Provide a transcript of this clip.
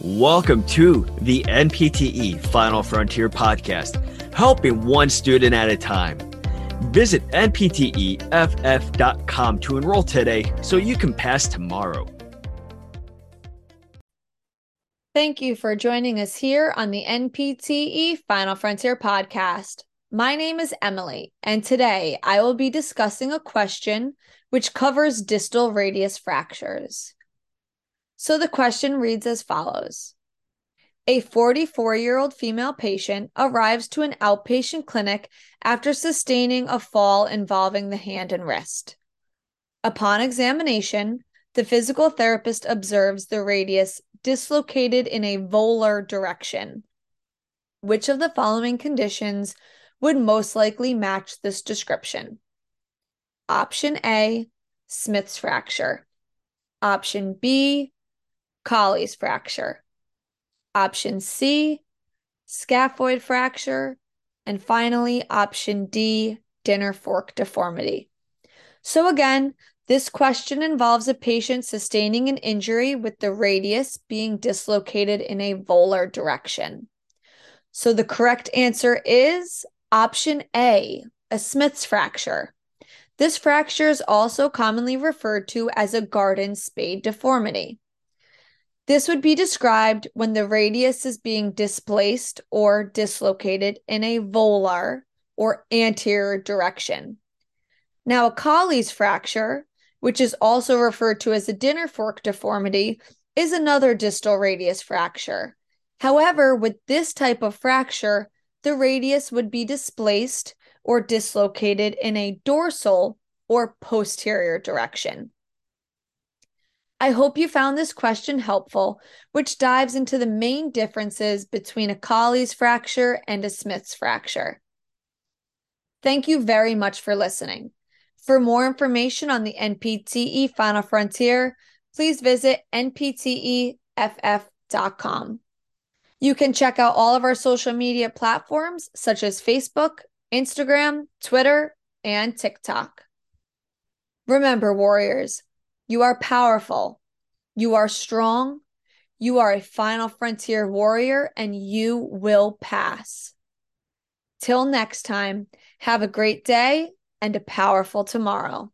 Welcome to the NPTE Final Frontier podcast, helping one student at a time. Visit npteff.com to enroll today so you can pass tomorrow. Thank you for joining us here on the NPTE Final Frontier podcast. My name is Emily, and today I will be discussing a question which covers distal radius fractures. So the question reads as follows A 44 year old female patient arrives to an outpatient clinic after sustaining a fall involving the hand and wrist. Upon examination, the physical therapist observes the radius dislocated in a volar direction. Which of the following conditions would most likely match this description? Option A, Smith's fracture. Option B, Colles fracture. Option C, scaphoid fracture. And finally, option D, dinner fork deformity. So, again, this question involves a patient sustaining an injury with the radius being dislocated in a volar direction. So, the correct answer is option A, a Smith's fracture. This fracture is also commonly referred to as a garden spade deformity. This would be described when the radius is being displaced or dislocated in a volar or anterior direction. Now, a Colles fracture, which is also referred to as a dinner fork deformity, is another distal radius fracture. However, with this type of fracture, the radius would be displaced or dislocated in a dorsal or posterior direction. I hope you found this question helpful, which dives into the main differences between a Colles fracture and a Smith's fracture. Thank you very much for listening. For more information on the NPTE Final Frontier, please visit npteff.com. You can check out all of our social media platforms such as Facebook, Instagram, Twitter, and TikTok. Remember, warriors, you are powerful. You are strong. You are a final frontier warrior and you will pass. Till next time, have a great day and a powerful tomorrow.